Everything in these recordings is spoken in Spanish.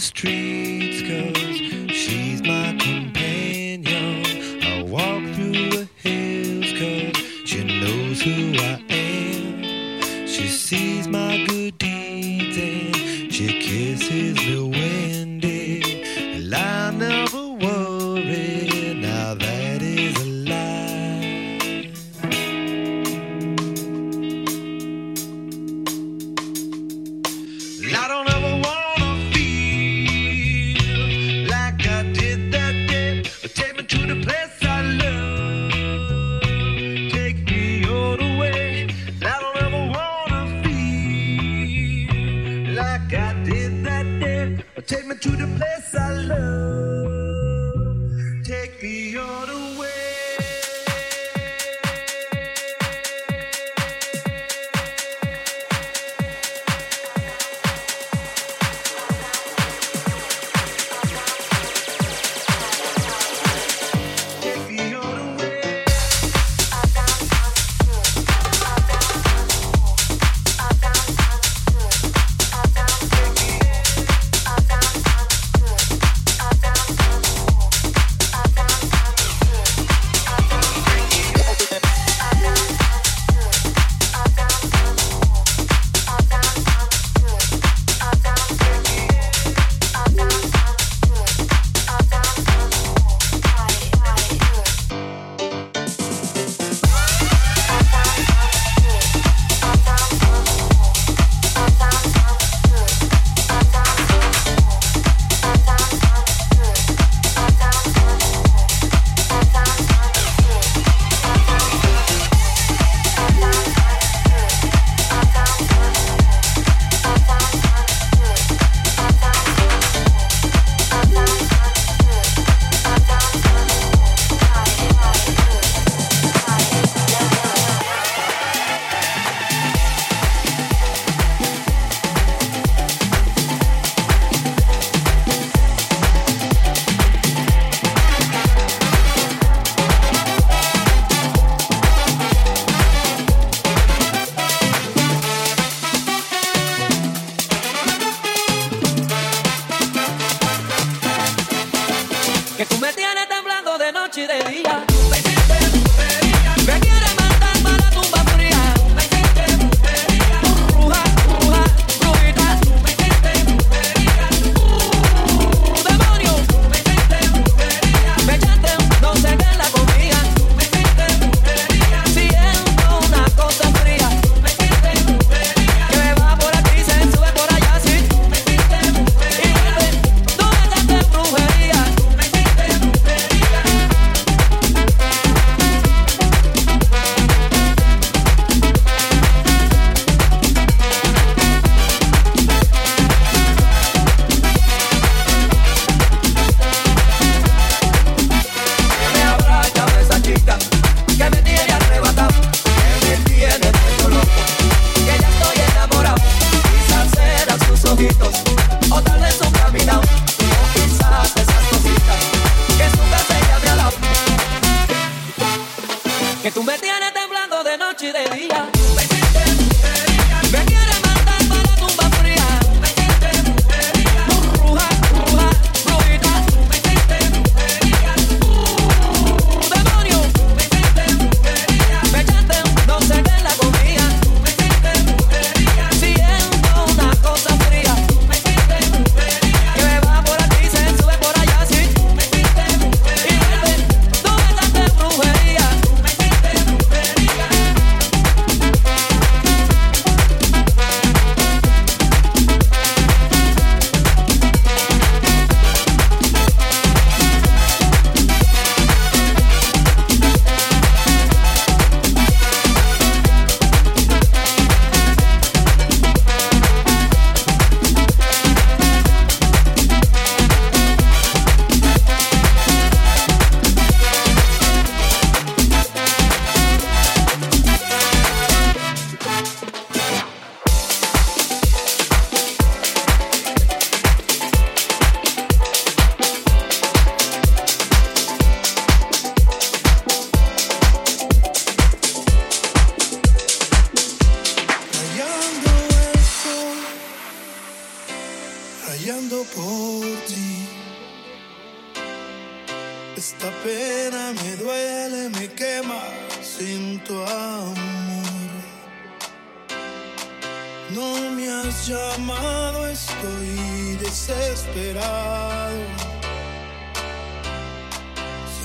streets go to the place I love.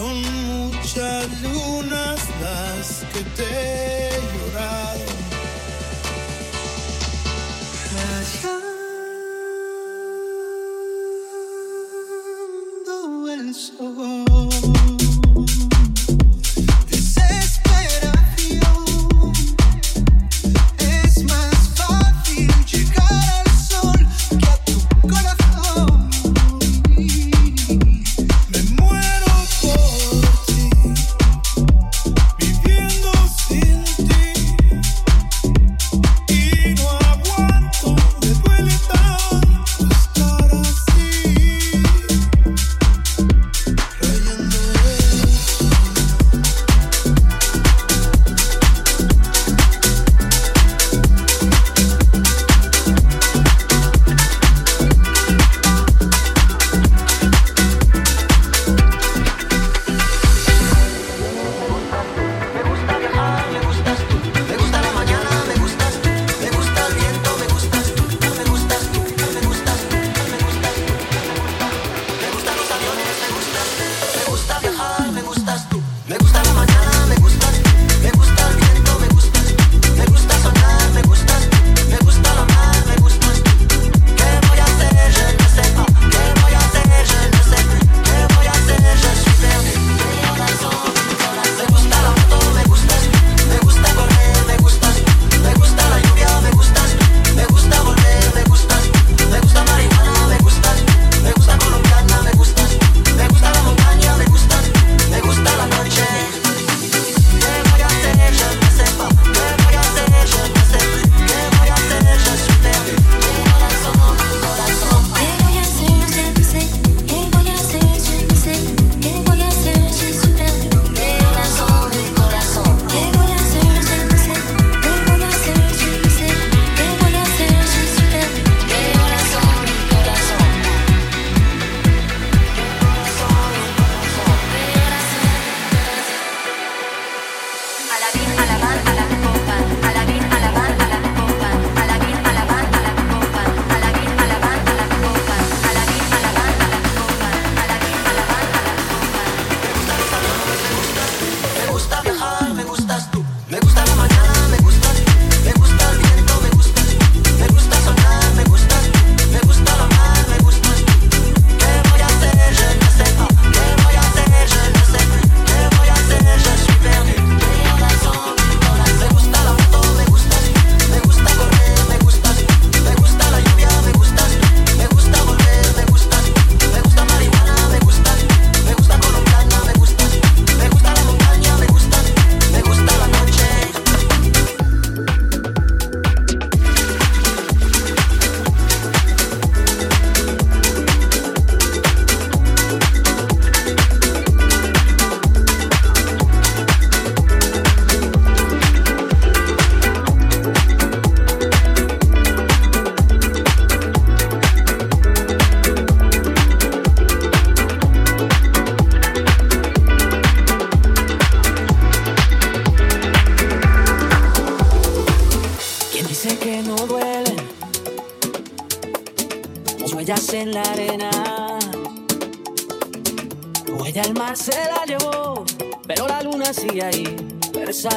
Son muchas lunas las que te he llorado.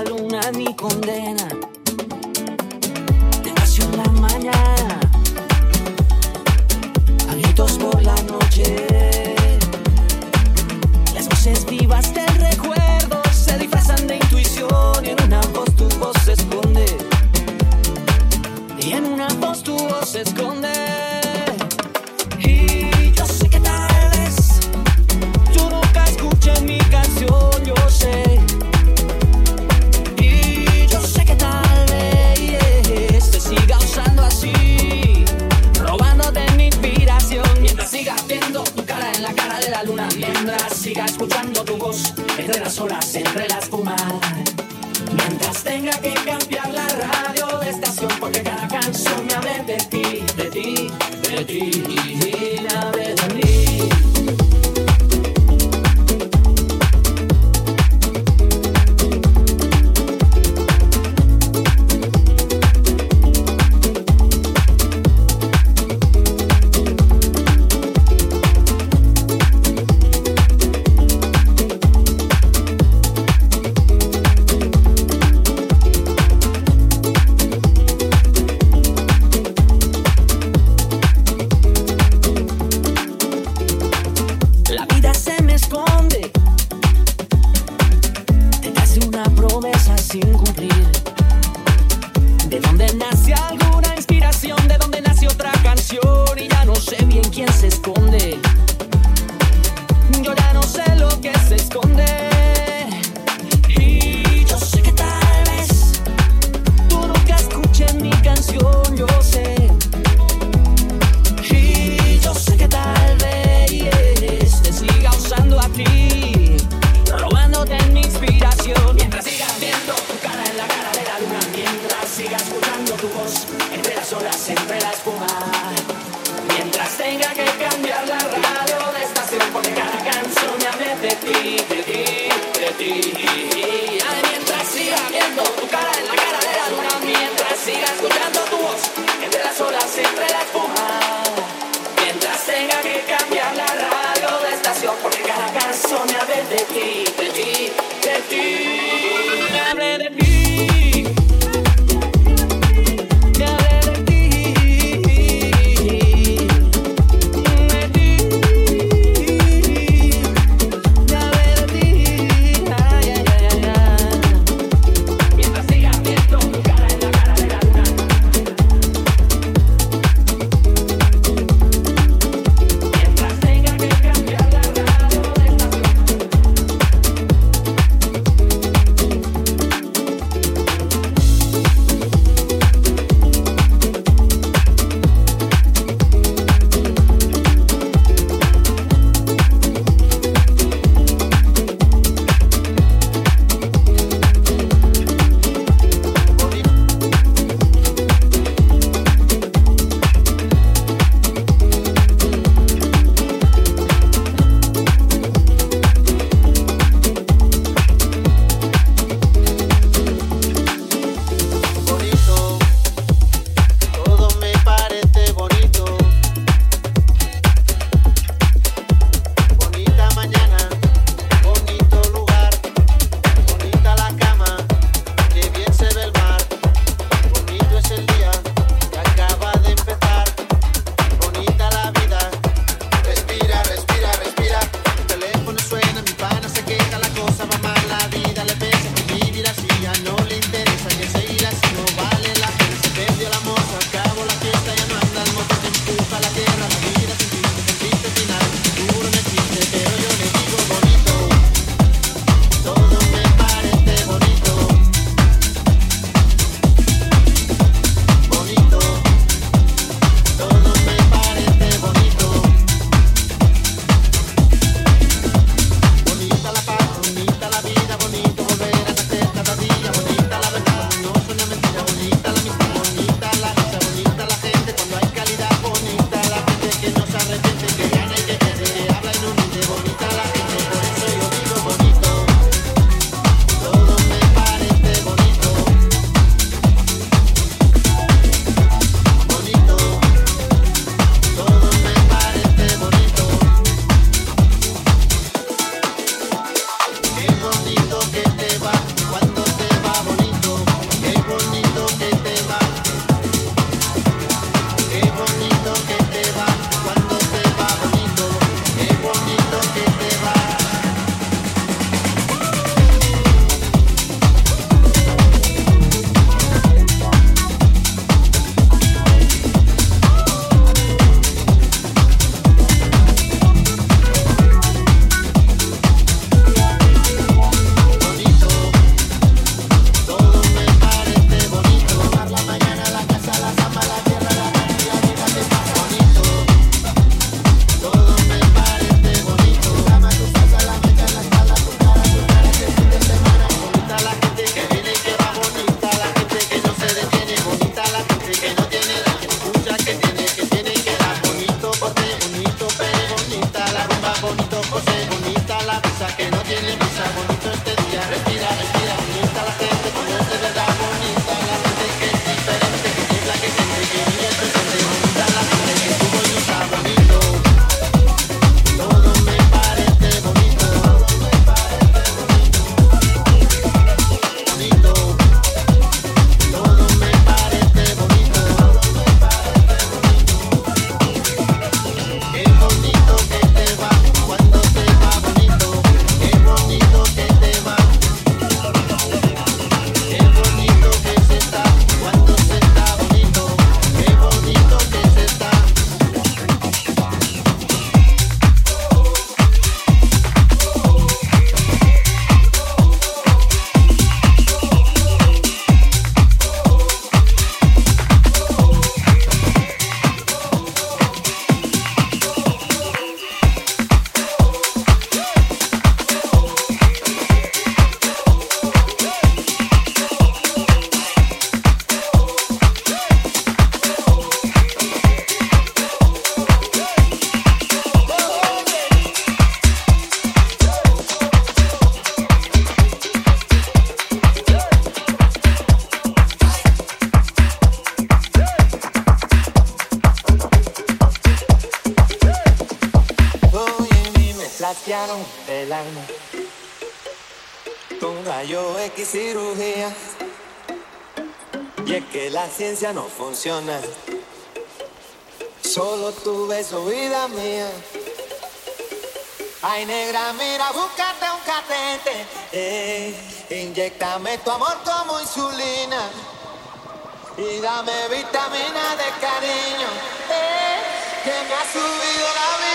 luna es mi condena. Te nació la mañana, a por la noche. Las voces vivas del recuerdo se disfrazan de intuición y en una voz tu voz se esconde. Y en una voz tu voz se esconde. entre las olas entre la espuma. Mientras tenga que cambiar la radio de estación porque cada canción me dónde nace algo ciencia no funciona. Solo tu beso, vida mía. Ay, negra, mira, búscate un catete. Eh, inyectame tu amor como insulina. Y dame vitamina de cariño. Eh, que me ha subido la vida.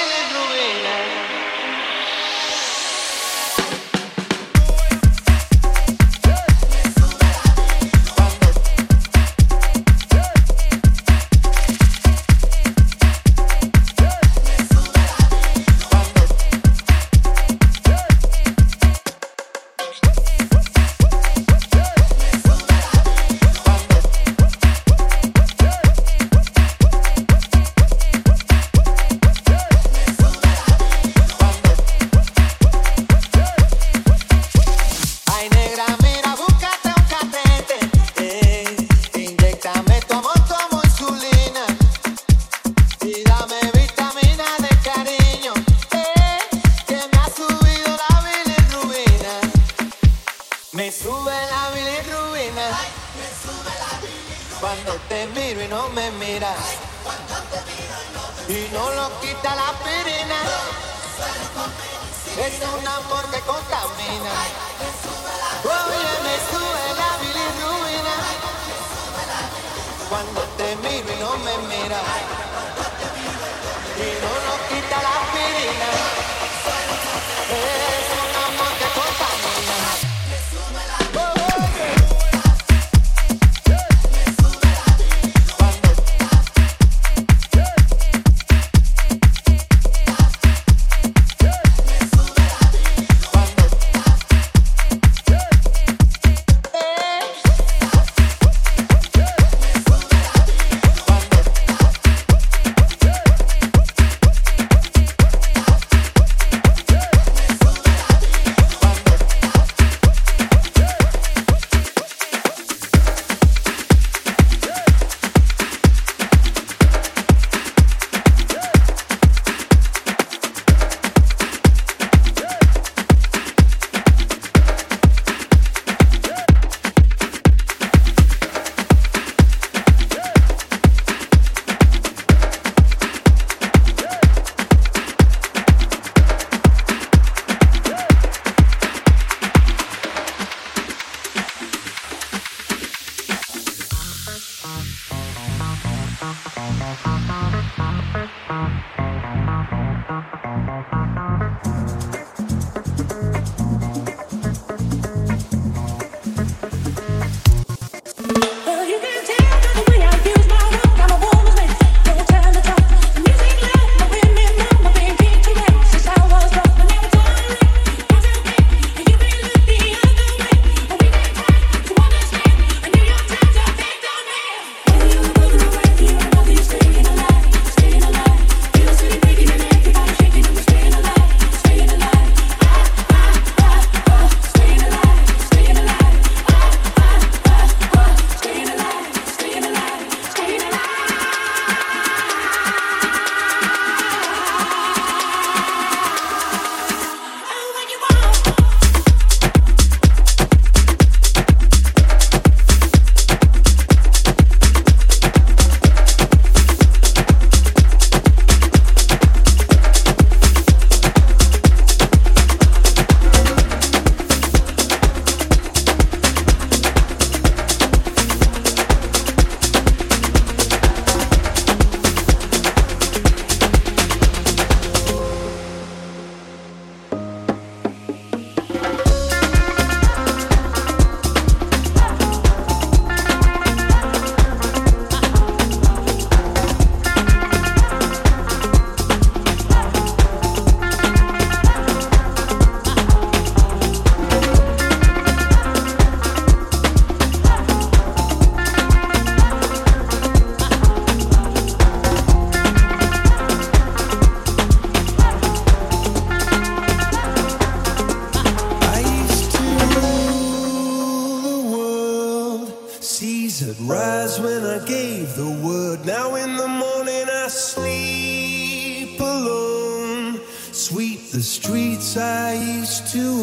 the word. Now in the morning I sleep alone. Sweep the streets I used to